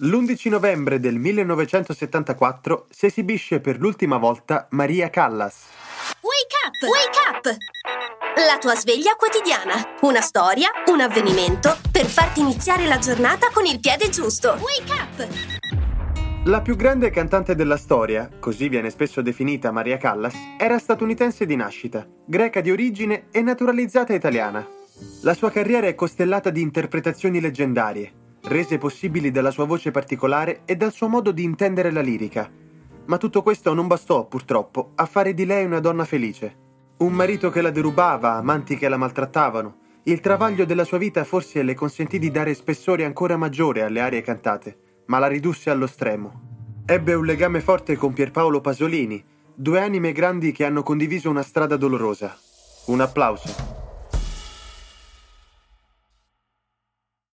L'11 novembre del 1974 si esibisce per l'ultima volta Maria Callas. Wake up! Wake up! La tua sveglia quotidiana. Una storia, un avvenimento per farti iniziare la giornata con il piede giusto. Wake up! La più grande cantante della storia, così viene spesso definita Maria Callas, era statunitense di nascita, greca di origine e naturalizzata italiana. La sua carriera è costellata di interpretazioni leggendarie, rese possibili dalla sua voce particolare e dal suo modo di intendere la lirica. Ma tutto questo non bastò, purtroppo, a fare di lei una donna felice. Un marito che la derubava, amanti che la maltrattavano. Il travaglio della sua vita forse le consentì di dare spessore ancora maggiore alle arie cantate, ma la ridusse allo stremo. Ebbe un legame forte con Pierpaolo Pasolini, due anime grandi che hanno condiviso una strada dolorosa. Un applauso.